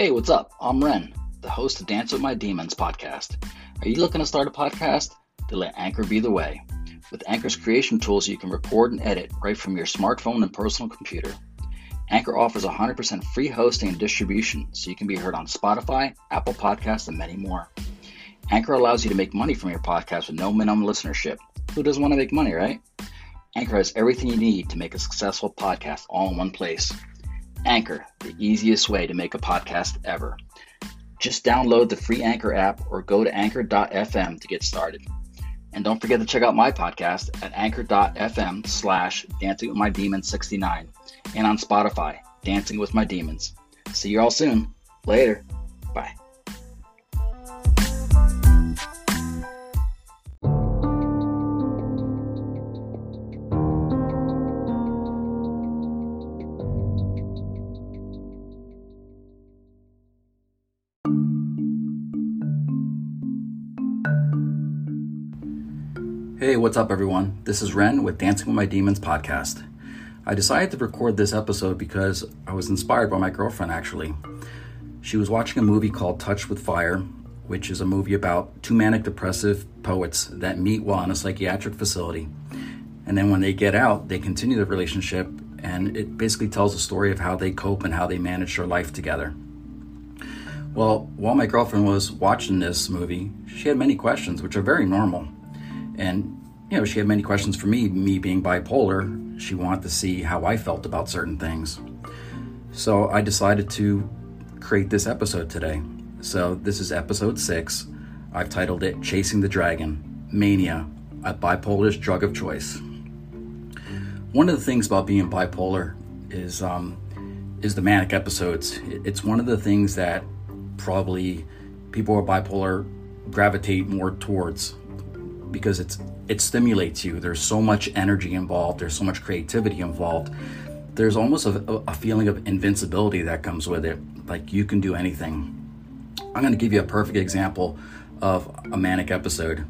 Hey, what's up? I'm Ren, the host of Dance with My Demons podcast. Are you looking to start a podcast? Then let Anchor be the way. With Anchor's creation tools, you can record and edit right from your smartphone and personal computer. Anchor offers 100% free hosting and distribution, so you can be heard on Spotify, Apple Podcasts, and many more. Anchor allows you to make money from your podcast with no minimum listenership. Who doesn't want to make money, right? Anchor has everything you need to make a successful podcast all in one place. Anchor, the easiest way to make a podcast ever. Just download the free Anchor app or go to anchor.fm to get started. And don't forget to check out my podcast at anchor.fm slash dancing with my demons 69 and on Spotify, Dancing with My Demons. See you all soon. Later. Up, everyone? This is Ren with Dancing with My Demons podcast. I decided to record this episode because I was inspired by my girlfriend, actually. She was watching a movie called Touch with Fire, which is a movie about two manic depressive poets that meet while in a psychiatric facility. And then when they get out, they continue the relationship, and it basically tells a story of how they cope and how they manage their life together. Well, while my girlfriend was watching this movie, she had many questions, which are very normal. And, you know, she had many questions for me, me being bipolar. She wanted to see how I felt about certain things. So I decided to create this episode today. So this is episode six. I've titled it Chasing the Dragon Mania, a bipolar's drug of choice. One of the things about being bipolar is um, is the manic episodes. It's one of the things that probably people who are bipolar gravitate more towards because it's it stimulates you. There's so much energy involved. There's so much creativity involved. There's almost a, a feeling of invincibility that comes with it. Like you can do anything. I'm going to give you a perfect example of a manic episode.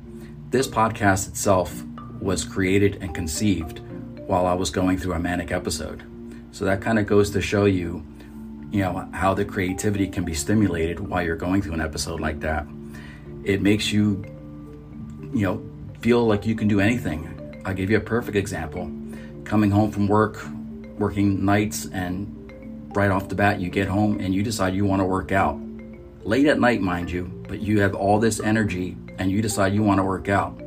This podcast itself was created and conceived while I was going through a manic episode. So that kind of goes to show you, you know, how the creativity can be stimulated while you're going through an episode like that. It makes you, you know, feel like you can do anything. I'll give you a perfect example. Coming home from work, working nights, and right off the bat, you get home and you decide you want to work out. Late at night, mind you, but you have all this energy and you decide you want to work out.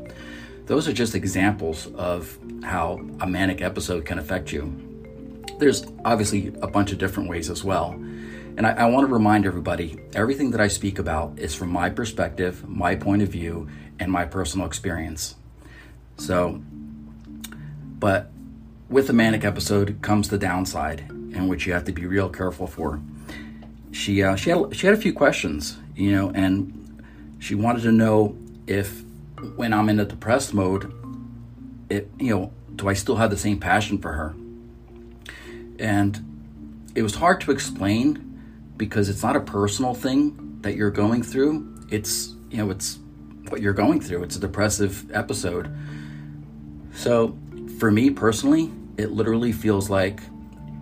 Those are just examples of how a manic episode can affect you. There's obviously a bunch of different ways as well. And I, I want to remind everybody everything that I speak about is from my perspective, my point of view, and my personal experience. So, but with the manic episode comes the downside, in which you have to be real careful for. She uh, she had she had a few questions, you know, and she wanted to know if when I'm in a depressed mode, it you know, do I still have the same passion for her? And it was hard to explain because it's not a personal thing that you're going through. It's you know, it's what you're going through. It's a depressive episode. So, for me personally, it literally feels like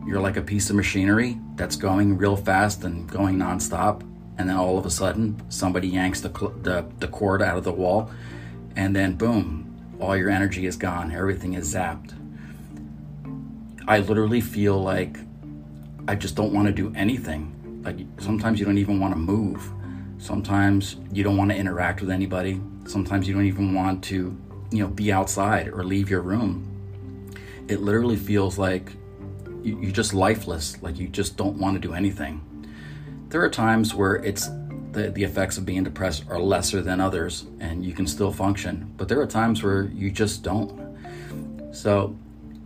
you're like a piece of machinery that's going real fast and going nonstop, and then all of a sudden somebody yanks the the, the cord out of the wall, and then boom, all your energy is gone. Everything is zapped. I literally feel like I just don't want to do anything. Like sometimes you don't even want to move. Sometimes you don't want to interact with anybody. Sometimes you don't even want to, you know, be outside or leave your room. It literally feels like you're just lifeless, like you just don't want to do anything. There are times where it's the, the effects of being depressed are lesser than others and you can still function, but there are times where you just don't. So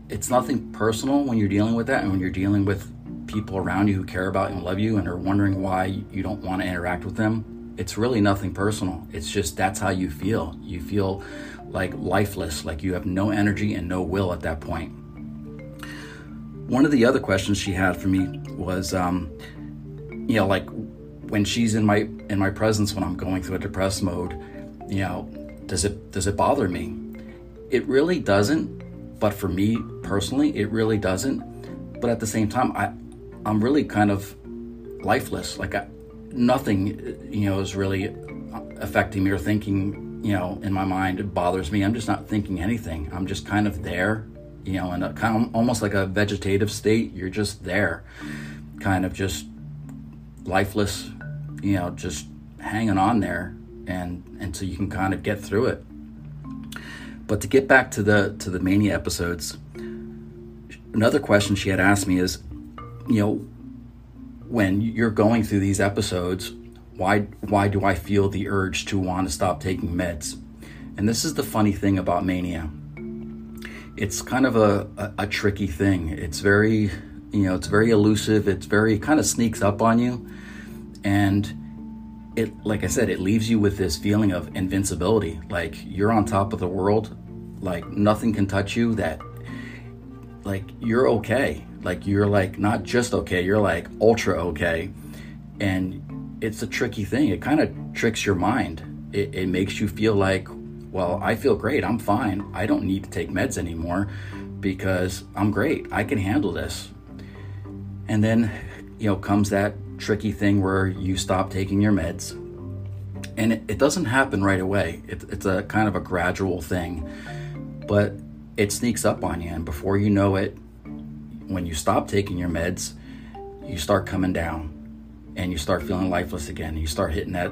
it's nothing personal when you're dealing with that and when you're dealing with people around you who care about and love you and are wondering why you don't want to interact with them, it's really nothing personal. It's just that's how you feel. You feel like lifeless, like you have no energy and no will at that point. One of the other questions she had for me was, um, you know, like when she's in my in my presence when I'm going through a depressed mode, you know, does it does it bother me? It really doesn't, but for me personally, it really doesn't. But at the same time, I I'm really kind of lifeless. Like I, nothing, you know, is really affecting me or thinking, you know, in my mind. It bothers me. I'm just not thinking anything. I'm just kind of there, you know, in a uh, kind of almost like a vegetative state. You're just there, kind of just lifeless, you know, just hanging on there, and and so you can kind of get through it. But to get back to the to the mania episodes, another question she had asked me is, you know, when you're going through these episodes, why why do I feel the urge to want to stop taking meds? And this is the funny thing about mania. It's kind of a, a, a tricky thing. It's very you know, it's very elusive. It's very kind of sneaks up on you, and it like I said, it leaves you with this feeling of invincibility. Like you're on top of the world. Like nothing can touch you. That like you're okay like you're like not just okay, you're like ultra okay. And it's a tricky thing. It kind of tricks your mind. It, it makes you feel like, well, I feel great. I'm fine. I don't need to take meds anymore because I'm great. I can handle this. And then, you know, comes that tricky thing where you stop taking your meds. And it, it doesn't happen right away. It, it's a kind of a gradual thing, but it sneaks up on you. And before you know it, when you stop taking your meds, you start coming down and you start feeling lifeless again. You start hitting that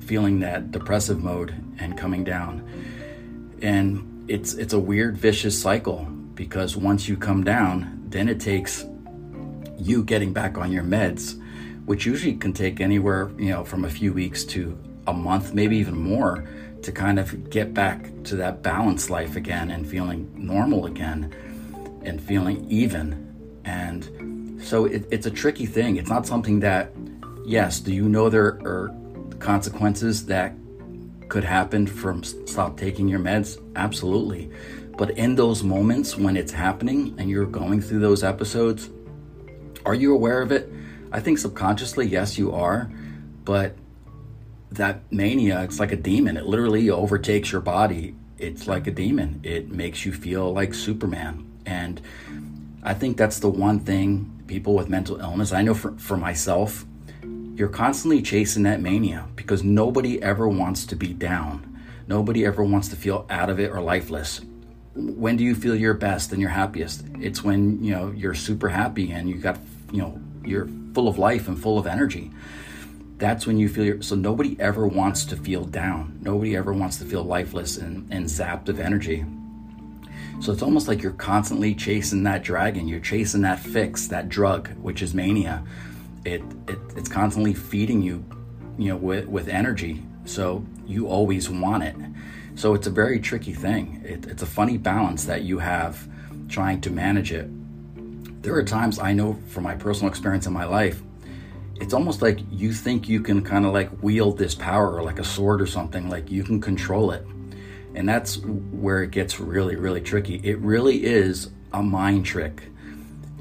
feeling that depressive mode and coming down. And it's it's a weird vicious cycle because once you come down, then it takes you getting back on your meds, which usually can take anywhere, you know, from a few weeks to a month, maybe even more to kind of get back to that balanced life again and feeling normal again and feeling even and so it, it's a tricky thing. It's not something that, yes, do you know there are consequences that could happen from stop taking your meds? Absolutely. But in those moments when it's happening and you're going through those episodes, are you aware of it? I think subconsciously, yes, you are. But that mania, it's like a demon. It literally overtakes your body. It's like a demon. It makes you feel like Superman. And I think that's the one thing people with mental illness, I know for, for myself, you're constantly chasing that mania because nobody ever wants to be down. Nobody ever wants to feel out of it or lifeless. When do you feel your best and your happiest? It's when, you know, you're super happy and you got, you know, you're full of life and full of energy. That's when you feel your, so nobody ever wants to feel down. Nobody ever wants to feel lifeless and, and zapped of energy. So it's almost like you're constantly chasing that dragon. You're chasing that fix, that drug, which is mania. It, it it's constantly feeding you, you know, with with energy. So you always want it. So it's a very tricky thing. It, it's a funny balance that you have trying to manage it. There are times I know from my personal experience in my life, it's almost like you think you can kind of like wield this power like a sword or something, like you can control it. And that's where it gets really, really tricky. It really is a mind trick.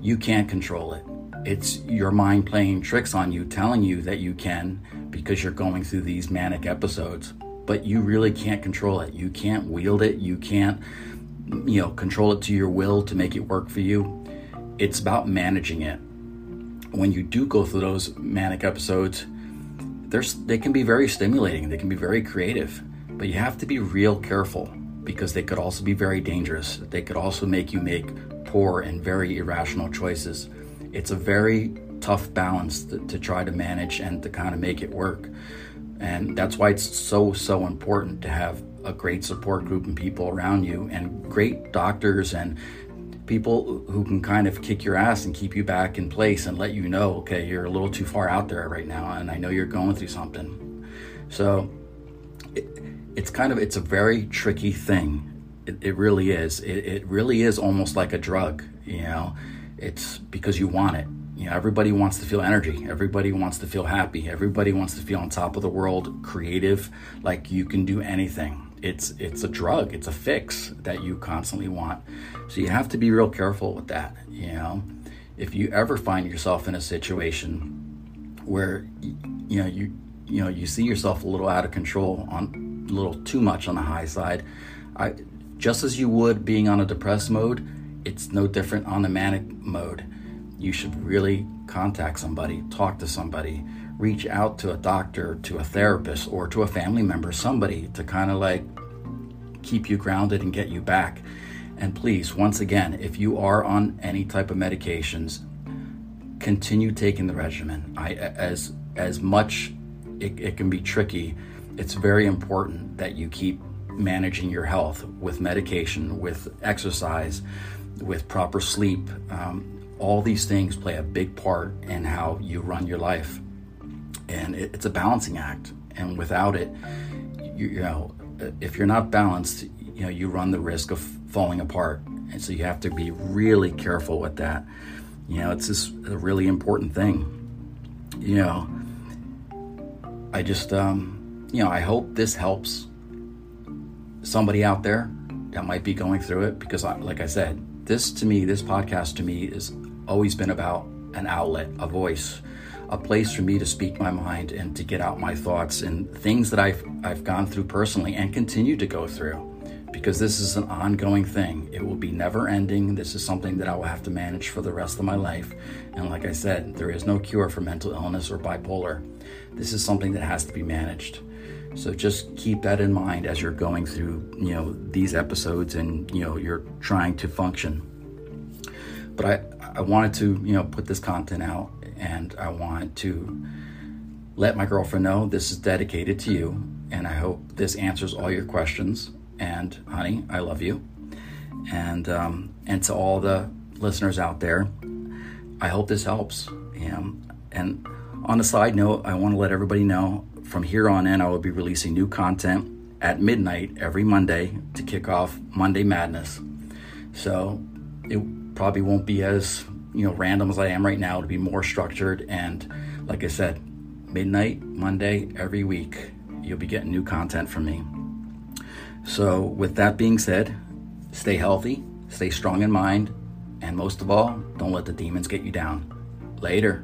You can't control it. It's your mind playing tricks on you, telling you that you can because you're going through these manic episodes. But you really can't control it. You can't wield it. You can't, you know, control it to your will to make it work for you. It's about managing it. When you do go through those manic episodes, there's, they can be very stimulating. They can be very creative but you have to be real careful because they could also be very dangerous. They could also make you make poor and very irrational choices. It's a very tough balance to, to try to manage and to kind of make it work. And that's why it's so, so important to have a great support group and people around you and great doctors and people who can kind of kick your ass and keep you back in place and let you know, okay, you're a little too far out there right now and I know you're going through something. So it's kind of it's a very tricky thing. It, it really is. It, it really is almost like a drug. You know, it's because you want it. You know, everybody wants to feel energy. Everybody wants to feel happy. Everybody wants to feel on top of the world, creative, like you can do anything. It's it's a drug. It's a fix that you constantly want. So you have to be real careful with that. You know, if you ever find yourself in a situation where you know you you know you see yourself a little out of control on little too much on the high side. I, just as you would being on a depressed mode, it's no different on the manic mode. You should really contact somebody, talk to somebody, reach out to a doctor, to a therapist, or to a family member, somebody to kind of like keep you grounded and get you back. And please, once again, if you are on any type of medications, continue taking the regimen. I as as much it, it can be tricky it's very important that you keep managing your health with medication, with exercise, with proper sleep. Um, all these things play a big part in how you run your life. And it, it's a balancing act. And without it, you, you know, if you're not balanced, you know, you run the risk of falling apart. And so you have to be really careful with that. You know, it's just a really important thing. You know, I just, um, you know, I hope this helps somebody out there that might be going through it because, I, like I said, this to me, this podcast to me, has always been about an outlet, a voice, a place for me to speak my mind and to get out my thoughts and things that I've I've gone through personally and continue to go through. Because this is an ongoing thing. It will be never ending. This is something that I will have to manage for the rest of my life. And like I said, there is no cure for mental illness or bipolar. This is something that has to be managed. So just keep that in mind as you're going through, you know, these episodes and, you know, you're trying to function. But I, I wanted to, you know, put this content out and I want to let my girlfriend know this is dedicated to you. And I hope this answers all your questions. And honey, I love you. And, um, and to all the listeners out there, I hope this helps. Know? And on a side note, I want to let everybody know from here on in, I will be releasing new content at midnight every Monday to kick off Monday Madness. So it probably won't be as you know random as I am right now. It'll be more structured and, like I said, midnight Monday every week. You'll be getting new content from me. So, with that being said, stay healthy, stay strong in mind, and most of all, don't let the demons get you down. Later.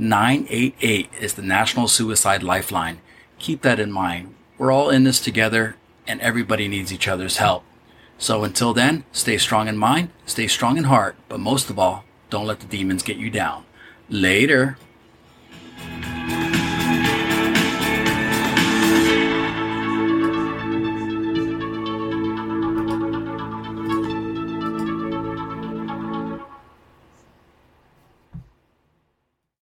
988 is the National Suicide Lifeline. Keep that in mind. We're all in this together and everybody needs each other's help. So until then, stay strong in mind, stay strong in heart, but most of all, don't let the demons get you down. Later.